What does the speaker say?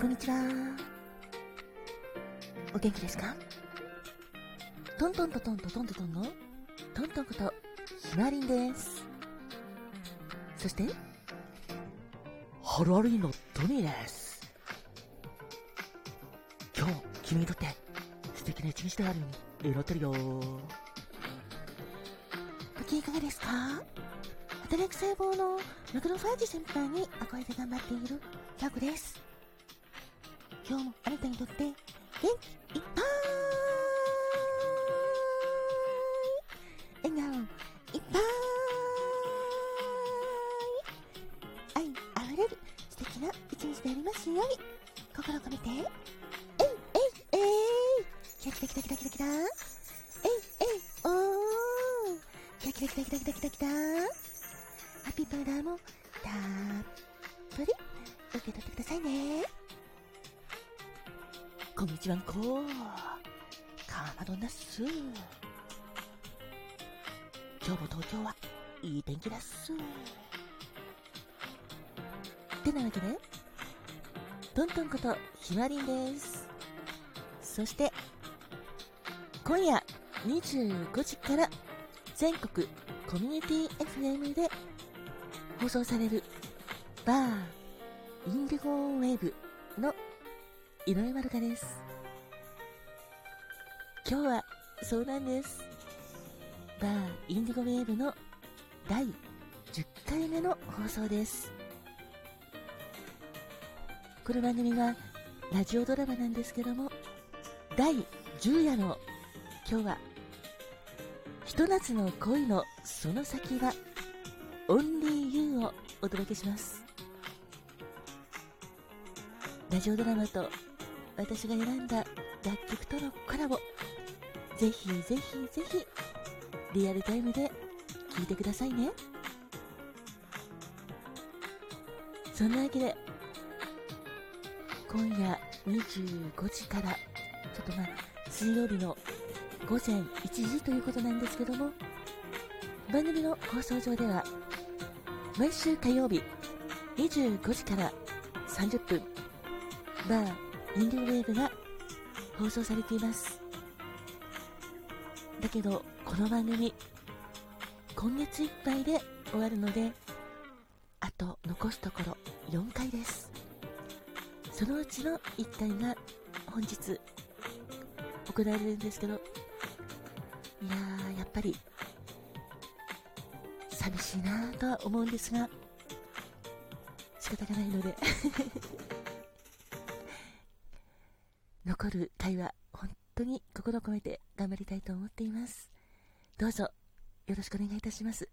こんにちは。お元気ですか？トントントントントントントンのトントンことひまりんです。そして、ハロアリーのトミーです。今日、君にとって素敵な一日であるように祈ってるよ。ご機嫌いかがですか？働く細胞のマクロファージ先輩に憧れて頑張っているキャコです。今日もあなたにとって元気いっぱい笑顔いっぱい愛あふれる素敵な一日でありますように。心を込めてえいえいえいキラキラキラキラキラキラえいえいおーキラキラキラキラキラキラキラハッピーパウダーもたっぷり受け取ってくださいねこんにちは。こカーマドンです今日も東京はいい天気です。てなわけでトントンことひまりんです。そして今夜25時から全国コミュニティ FM で放送されるバーインディゴウェーブの井上まるかです。今日はそうなんです。バーインディゴウェーブの第10回目の放送です。この番組はラジオドラマなんですけども第10夜の今日はひと夏の恋のその先はオンリーユーをお届けします。ラジオドラマと私が選んだ楽曲とのコラボ。ぜひぜひぜひリアルタイムで聴いてくださいね。そんなわけで今夜25時からちょっとまあ水曜日の午前1時ということなんですけども番組の放送上では毎週火曜日25時から30分バーインディウェーブが放送されています。だけどこの番組今月いっぱいで終わるのであと残すところ4回です。そのうちの1回が本日行われるんですけどいやーやっぱり寂しいなぁとは思うんですが仕方がないので。残る会は本当に心を込めて頑張りたいと思っています。どうぞよろしくお願いいたします。